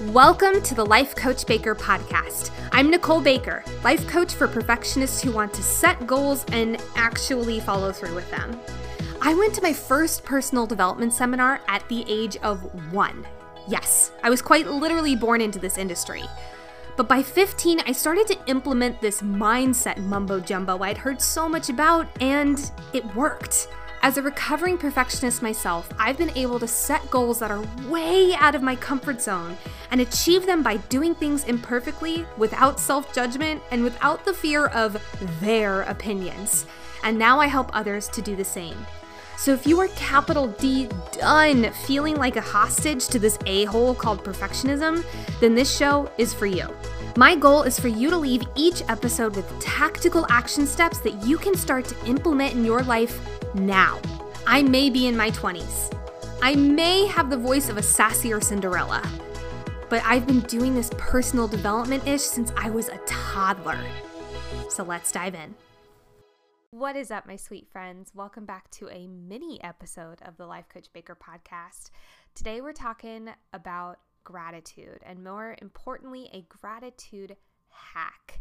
Welcome to the Life Coach Baker podcast. I'm Nicole Baker, life coach for perfectionists who want to set goals and actually follow through with them. I went to my first personal development seminar at the age of one. Yes, I was quite literally born into this industry. But by 15, I started to implement this mindset mumbo jumbo I'd heard so much about, and it worked. As a recovering perfectionist myself, I've been able to set goals that are way out of my comfort zone and achieve them by doing things imperfectly, without self judgment, and without the fear of their opinions. And now I help others to do the same. So if you are capital D done feeling like a hostage to this a hole called perfectionism, then this show is for you. My goal is for you to leave each episode with tactical action steps that you can start to implement in your life now. I may be in my 20s. I may have the voice of a sassier Cinderella, but I've been doing this personal development ish since I was a toddler. So let's dive in. What is up, my sweet friends? Welcome back to a mini episode of the Life Coach Baker podcast. Today we're talking about gratitude and, more importantly, a gratitude hack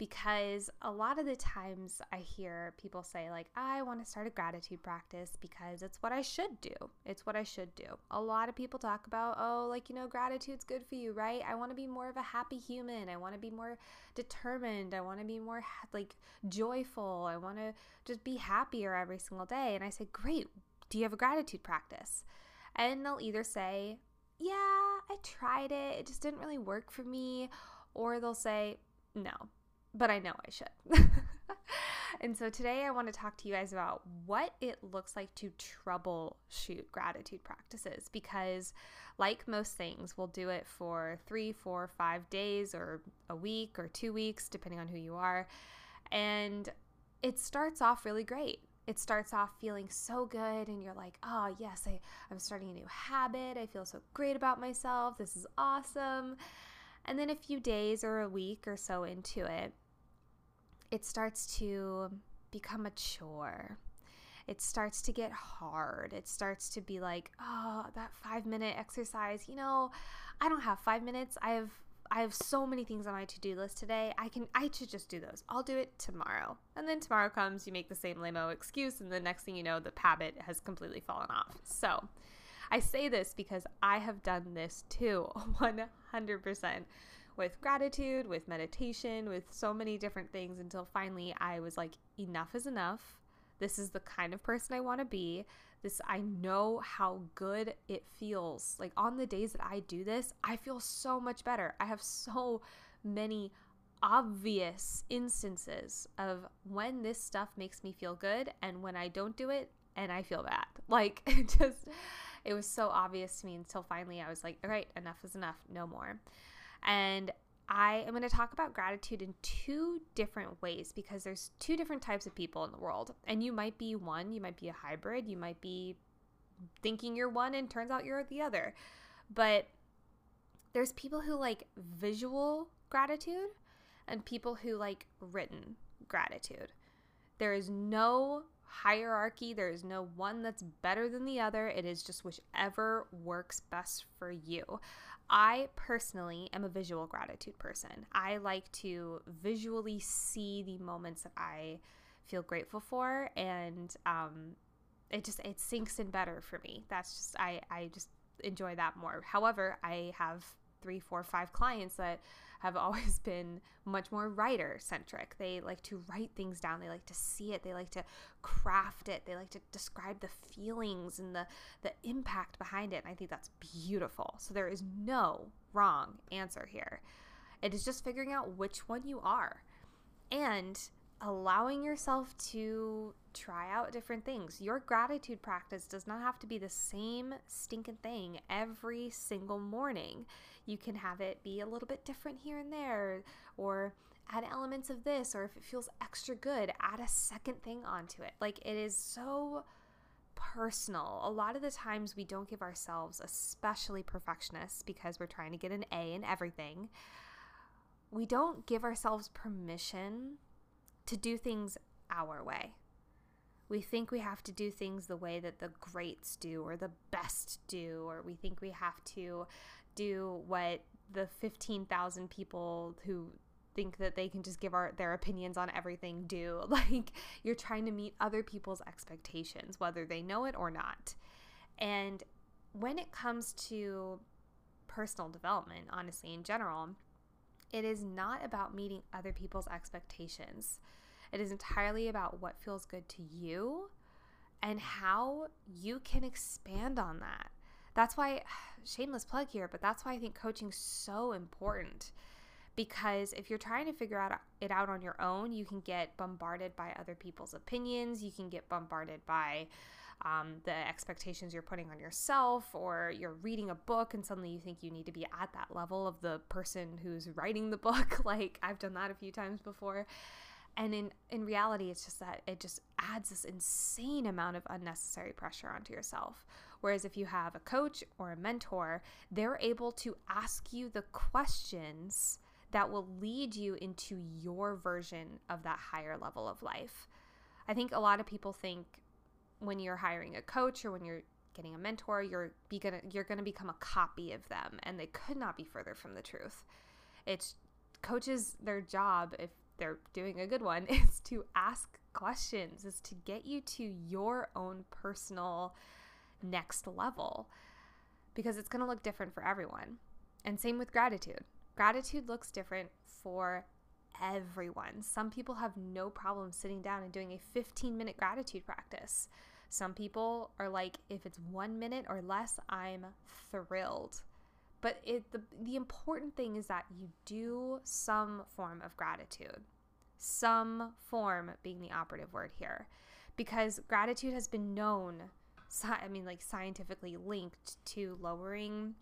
because a lot of the times I hear people say, like, I want to start a gratitude practice because it's what I should do. It's what I should do. A lot of people talk about, oh, like, you know, gratitude's good for you, right? I want to be more of a happy human. I want to be more determined. I want to be more, like, joyful. I want to just be happier every single day. And I say, great. Do you have a gratitude practice? And they'll either say, yeah, I tried it. It just didn't really work for me. Or they'll say, no, but I know I should. and so today I want to talk to you guys about what it looks like to troubleshoot gratitude practices because, like most things, we'll do it for three, four, five days or a week or two weeks, depending on who you are. And it starts off really great. It starts off feeling so good, and you're like, oh, yes, I, I'm starting a new habit. I feel so great about myself. This is awesome. And then a few days or a week or so into it, it starts to become a chore. It starts to get hard. It starts to be like, oh, that five minute exercise, you know, I don't have five minutes. I have I have so many things on my to-do list today. I can I should just do those. I'll do it tomorrow. And then tomorrow comes, you make the same lame excuse, and the next thing you know, the habit has completely fallen off. So I say this because I have done this too, 100% with gratitude, with meditation, with so many different things until finally I was like, enough is enough. This is the kind of person I want to be. This, I know how good it feels. Like on the days that I do this, I feel so much better. I have so many obvious instances of when this stuff makes me feel good and when I don't do it and I feel bad. Like it just, it was so obvious to me until finally I was like, all right, enough is enough, no more. And I am going to talk about gratitude in two different ways because there's two different types of people in the world. And you might be one, you might be a hybrid, you might be thinking you're one and turns out you're the other. But there's people who like visual gratitude and people who like written gratitude. There is no hierarchy, there is no one that's better than the other. It is just whichever works best for you. I personally am a visual gratitude person. I like to visually see the moments that I feel grateful for, and um, it just it sinks in better for me. That's just I I just enjoy that more. However, I have three, four, five clients that have always been much more writer centric. They like to write things down. They like to see it. They like to craft it. They like to describe the feelings and the the impact behind it. And I think that's beautiful. So there is no wrong answer here. It is just figuring out which one you are. And allowing yourself to try out different things. Your gratitude practice does not have to be the same stinking thing every single morning. You can have it be a little bit different here and there, or add elements of this, or if it feels extra good, add a second thing onto it. Like it is so personal. A lot of the times we don't give ourselves, especially perfectionists, because we're trying to get an A in everything, we don't give ourselves permission to do things our way. We think we have to do things the way that the greats do or the best do, or we think we have to do what the 15,000 people who think that they can just give our, their opinions on everything do. Like you're trying to meet other people's expectations, whether they know it or not. And when it comes to personal development, honestly, in general, it is not about meeting other people's expectations. It is entirely about what feels good to you and how you can expand on that. That's why, shameless plug here, but that's why I think coaching is so important because if you're trying to figure out it out on your own, you can get bombarded by other people's opinions. You can get bombarded by um, the expectations you're putting on yourself, or you're reading a book and suddenly you think you need to be at that level of the person who's writing the book. like I've done that a few times before. And in, in reality, it's just that it just adds this insane amount of unnecessary pressure onto yourself. Whereas if you have a coach or a mentor, they're able to ask you the questions that will lead you into your version of that higher level of life. I think a lot of people think when you're hiring a coach or when you're getting a mentor, you're be gonna you're gonna become a copy of them, and they could not be further from the truth. It's coaches their job if they're doing a good one is to ask questions, is to get you to your own personal next level because it's going to look different for everyone. And same with gratitude. Gratitude looks different for everyone. Some people have no problem sitting down and doing a 15 minute gratitude practice. Some people are like, if it's one minute or less, I'm thrilled. But it, the, the important thing is that you do some form of gratitude, some form being the operative word here, because gratitude has been known, I mean, like scientifically linked to lowering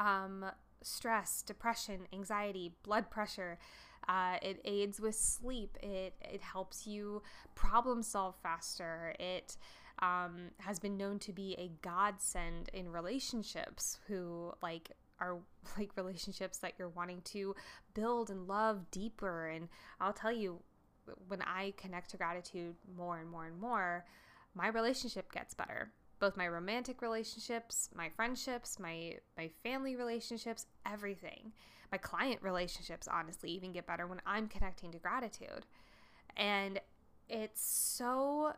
um, stress, depression, anxiety, blood pressure. Uh, it aids with sleep. It it helps you problem solve faster. It um, has been known to be a godsend in relationships who like are like relationships that you're wanting to build and love deeper. And I'll tell you, when I connect to gratitude more and more and more, my relationship gets better both my romantic relationships, my friendships, my my family relationships, everything. My client relationships honestly even get better when I'm connecting to gratitude. And it's so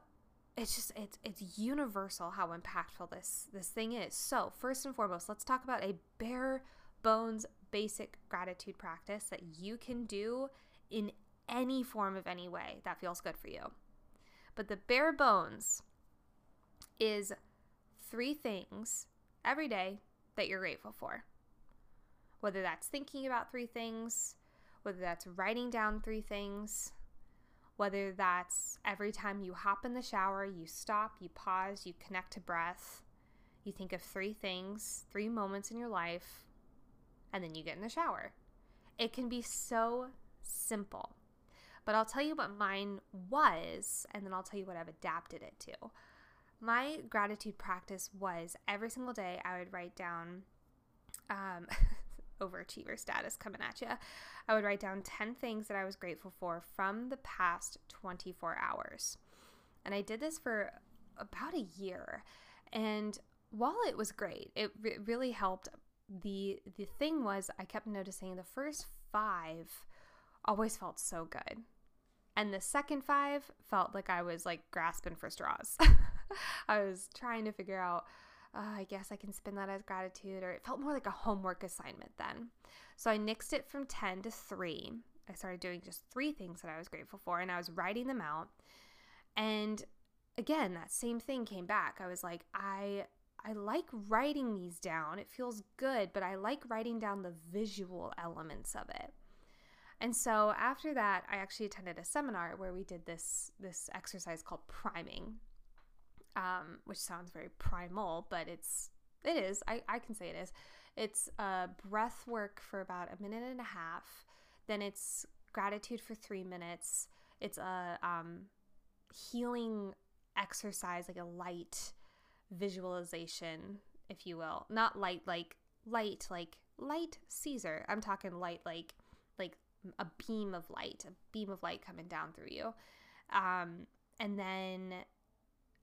it's just it's it's universal how impactful this this thing is. So, first and foremost, let's talk about a bare bones basic gratitude practice that you can do in any form of any way that feels good for you. But the bare bones is three things every day that you're grateful for. Whether that's thinking about three things, whether that's writing down three things, whether that's every time you hop in the shower, you stop, you pause, you connect to breath, you think of three things, three moments in your life, and then you get in the shower. It can be so simple. But I'll tell you what mine was, and then I'll tell you what I've adapted it to my gratitude practice was every single day I would write down um, overachiever status coming at you. I would write down 10 things that I was grateful for from the past 24 hours. And I did this for about a year. And while it was great, it re- really helped. The the thing was I kept noticing the first 5 always felt so good. And the second 5 felt like I was like grasping for straws. I was trying to figure out, uh, I guess I can spin that as gratitude, or it felt more like a homework assignment then. So I nixed it from 10 to 3. I started doing just three things that I was grateful for, and I was writing them out. And again, that same thing came back. I was like, I I like writing these down. It feels good, but I like writing down the visual elements of it. And so after that, I actually attended a seminar where we did this this exercise called priming um, which sounds very primal, but it's it is. I, I can say it is. It's uh, breath work for about a minute and a half. Then it's gratitude for three minutes. It's a um, healing exercise, like a light visualization, if you will. Not light like light like light Caesar. I'm talking light like like a beam of light, a beam of light coming down through you. Um, and then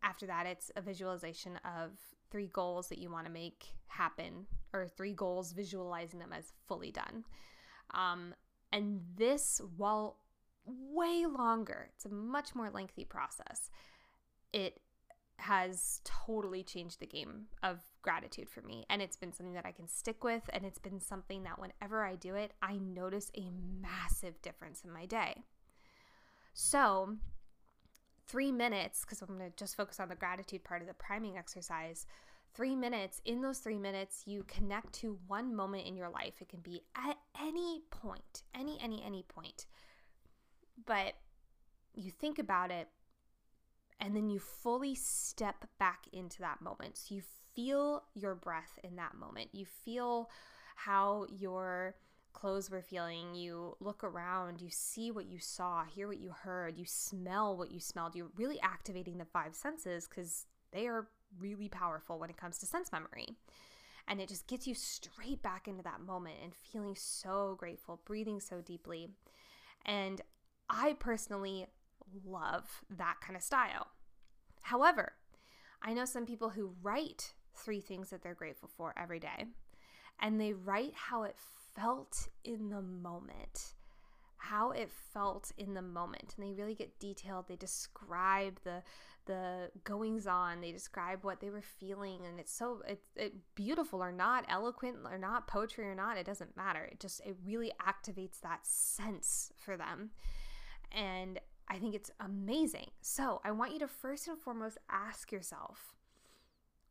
after that, it's a visualization of three goals that you want to make happen, or three goals, visualizing them as fully done. Um, and this, while way longer, it's a much more lengthy process. It has totally changed the game of gratitude for me. And it's been something that I can stick with. And it's been something that whenever I do it, I notice a massive difference in my day. So, three minutes, because I'm going to just focus on the gratitude part of the priming exercise. Three minutes, in those three minutes, you connect to one moment in your life. It can be at any point, any, any, any point. But you think about it, and then you fully step back into that moment. So you feel your breath in that moment. You feel how your clothes were feeling. You look around, you see what you saw, hear what you heard, you smell what you smelled. You're really activating the five senses because they are really powerful when it comes to sense memory. And it just gets you straight back into that moment and feeling so grateful, breathing so deeply. And I personally love that kind of style. However, I know some people who write three things that they're grateful for every day, and they write how it felt in the moment. How it felt in the moment, and they really get detailed. They describe the the goings on. They describe what they were feeling, and it's so it's it, beautiful or not, eloquent or not, poetry or not. It doesn't matter. It just it really activates that sense for them, and I think it's amazing. So I want you to first and foremost ask yourself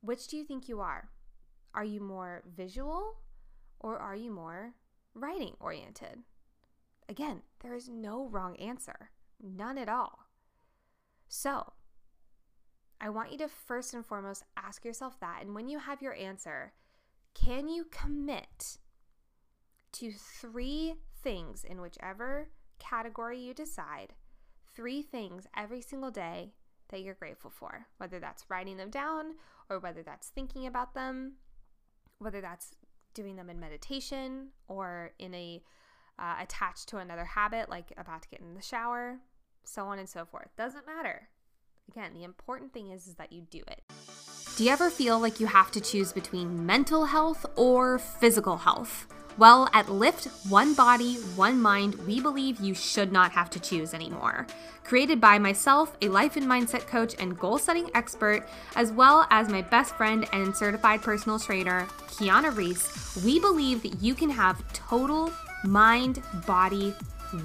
which do you think you are? Are you more visual or are you more writing oriented? Again, there is no wrong answer, none at all. So, I want you to first and foremost ask yourself that. And when you have your answer, can you commit to three things in whichever category you decide three things every single day that you're grateful for, whether that's writing them down or whether that's thinking about them, whether that's doing them in meditation or in a uh, attached to another habit like about to get in the shower, so on and so forth. Doesn't matter. Again, the important thing is, is that you do it. Do you ever feel like you have to choose between mental health or physical health? Well, at Lift One Body, One Mind, we believe you should not have to choose anymore. Created by myself, a life and mindset coach and goal setting expert, as well as my best friend and certified personal trainer, Kiona Reese, we believe that you can have total mind body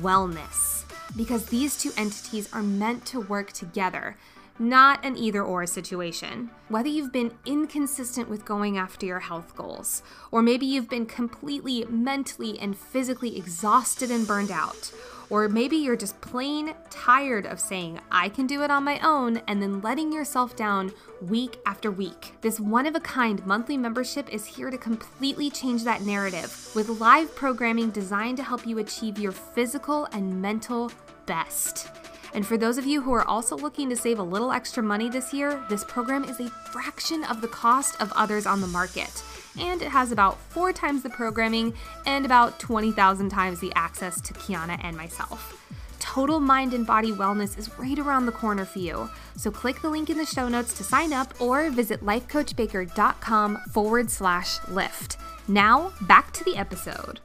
wellness because these two entities are meant to work together not an either or situation. Whether you've been inconsistent with going after your health goals, or maybe you've been completely mentally and physically exhausted and burned out, or maybe you're just plain tired of saying, I can do it on my own, and then letting yourself down week after week. This one of a kind monthly membership is here to completely change that narrative with live programming designed to help you achieve your physical and mental best. And for those of you who are also looking to save a little extra money this year, this program is a fraction of the cost of others on the market. And it has about four times the programming and about 20,000 times the access to Kiona and myself. Total mind and body wellness is right around the corner for you. So click the link in the show notes to sign up or visit lifecoachbaker.com forward slash lift. Now, back to the episode.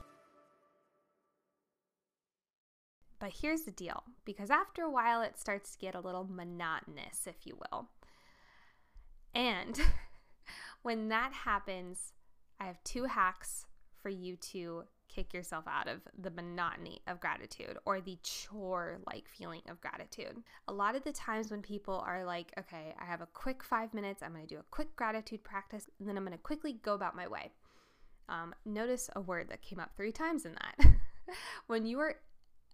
But here's the deal because after a while, it starts to get a little monotonous, if you will. And when that happens, I have two hacks for you to kick yourself out of the monotony of gratitude or the chore like feeling of gratitude. A lot of the times when people are like, okay, I have a quick five minutes, I'm gonna do a quick gratitude practice, and then I'm gonna quickly go about my way. Um, notice a word that came up three times in that. when you are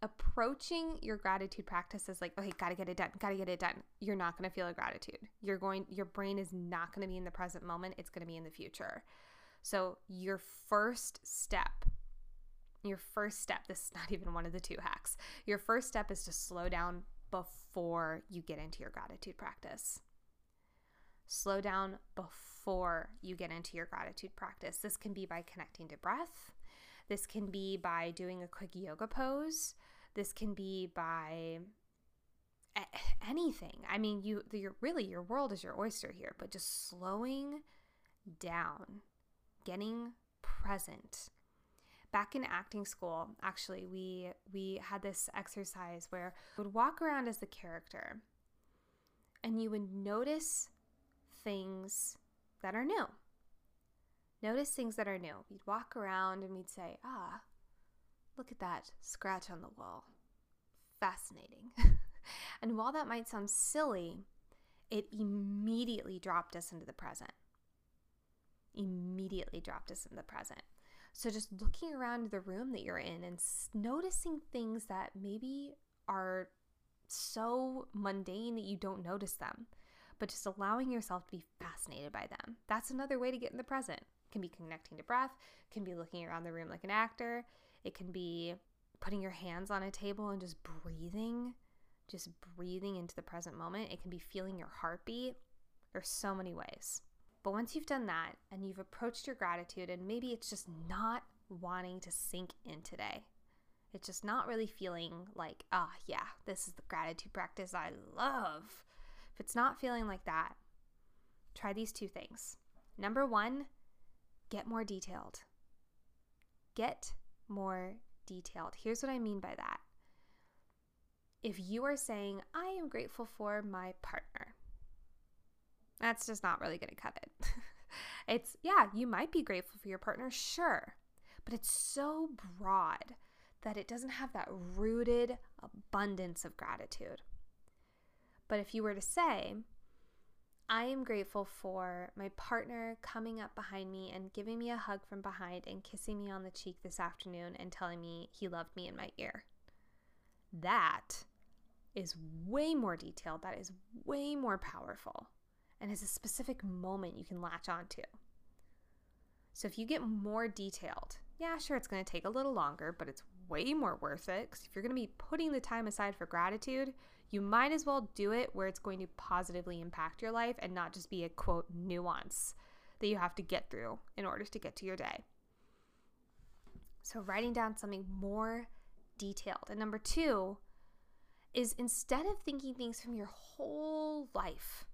approaching your gratitude practice as like, okay, gotta get it done, gotta get it done, you're not gonna feel a gratitude. You're going, your brain is not gonna be in the present moment, it's gonna be in the future. So, your first step, your first step, this is not even one of the two hacks, your first step is to slow down before you get into your gratitude practice. Slow down before you get into your gratitude practice. This can be by connecting to breath. This can be by doing a quick yoga pose. This can be by anything. I mean, you you're really your world is your oyster here, but just slowing down, getting present. Back in acting school, actually, we we had this exercise where we would walk around as the character and you would notice things that are new. Notice things that are new. We'd walk around and we'd say, "Ah, look at that scratch on the wall. Fascinating." and while that might sound silly, it immediately dropped us into the present. Immediately dropped us in the present. So just looking around the room that you're in and noticing things that maybe are so mundane that you don't notice them, but just allowing yourself to be fascinated by them. That's another way to get in the present. It can be connecting to breath, can be looking around the room like an actor, it can be putting your hands on a table and just breathing just breathing into the present moment. It can be feeling your heartbeat. There's so many ways. But once you've done that and you've approached your gratitude, and maybe it's just not wanting to sink in today, it's just not really feeling like, ah, oh, yeah, this is the gratitude practice I love. If it's not feeling like that, try these two things. Number one, get more detailed. Get more detailed. Here's what I mean by that if you are saying, I am grateful for my partner, that's just not really going to cut it. it's, yeah, you might be grateful for your partner, sure, but it's so broad that it doesn't have that rooted abundance of gratitude. But if you were to say, I am grateful for my partner coming up behind me and giving me a hug from behind and kissing me on the cheek this afternoon and telling me he loved me in my ear. That is way more detailed, that is way more powerful, and is a specific moment you can latch onto. So if you get more detailed, yeah, sure, it's going to take a little longer, but it's way more worth it because if you're going to be putting the time aside for gratitude, you might as well do it where it's going to positively impact your life and not just be a quote nuance that you have to get through in order to get to your day. So, writing down something more detailed. And number two, is instead of thinking things from your whole life,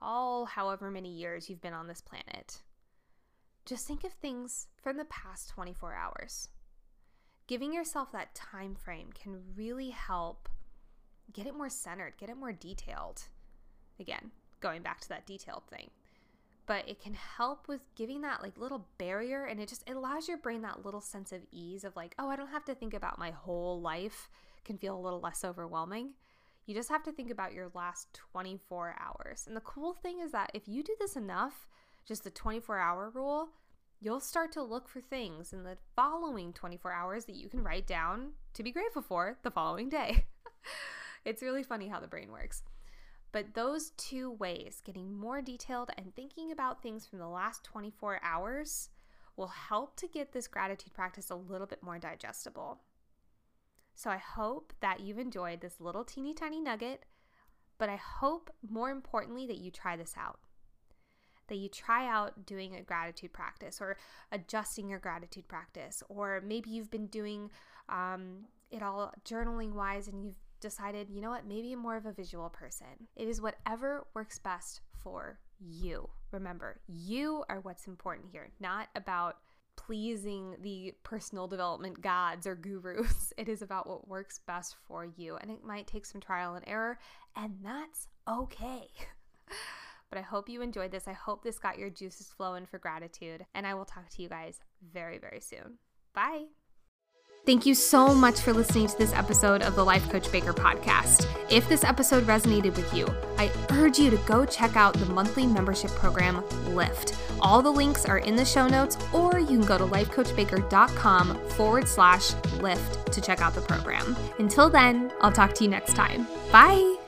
all however many years you've been on this planet, just think of things from the past 24 hours. Giving yourself that time frame can really help get it more centered, get it more detailed. Again, going back to that detailed thing. But it can help with giving that like little barrier and it just it allows your brain that little sense of ease of like, oh, I don't have to think about my whole life can feel a little less overwhelming. You just have to think about your last 24 hours. And the cool thing is that if you do this enough, just the 24 hour rule, you'll start to look for things in the following 24 hours that you can write down to be grateful for the following day. it's really funny how the brain works. But those two ways, getting more detailed and thinking about things from the last 24 hours, will help to get this gratitude practice a little bit more digestible. So I hope that you've enjoyed this little teeny tiny nugget, but I hope more importantly that you try this out. That you try out doing a gratitude practice or adjusting your gratitude practice, or maybe you've been doing um, it all journaling wise and you've decided, you know what, maybe I'm more of a visual person. It is whatever works best for you. Remember, you are what's important here, not about pleasing the personal development gods or gurus. It is about what works best for you. And it might take some trial and error, and that's okay. but I hope you enjoyed this. I hope this got your juices flowing for gratitude. And I will talk to you guys very, very soon. Bye. Thank you so much for listening to this episode of the Life Coach Baker podcast. If this episode resonated with you, I urge you to go check out the monthly membership program, Lift. All the links are in the show notes, or you can go to lifecoachbaker.com forward slash lift to check out the program. Until then, I'll talk to you next time. Bye.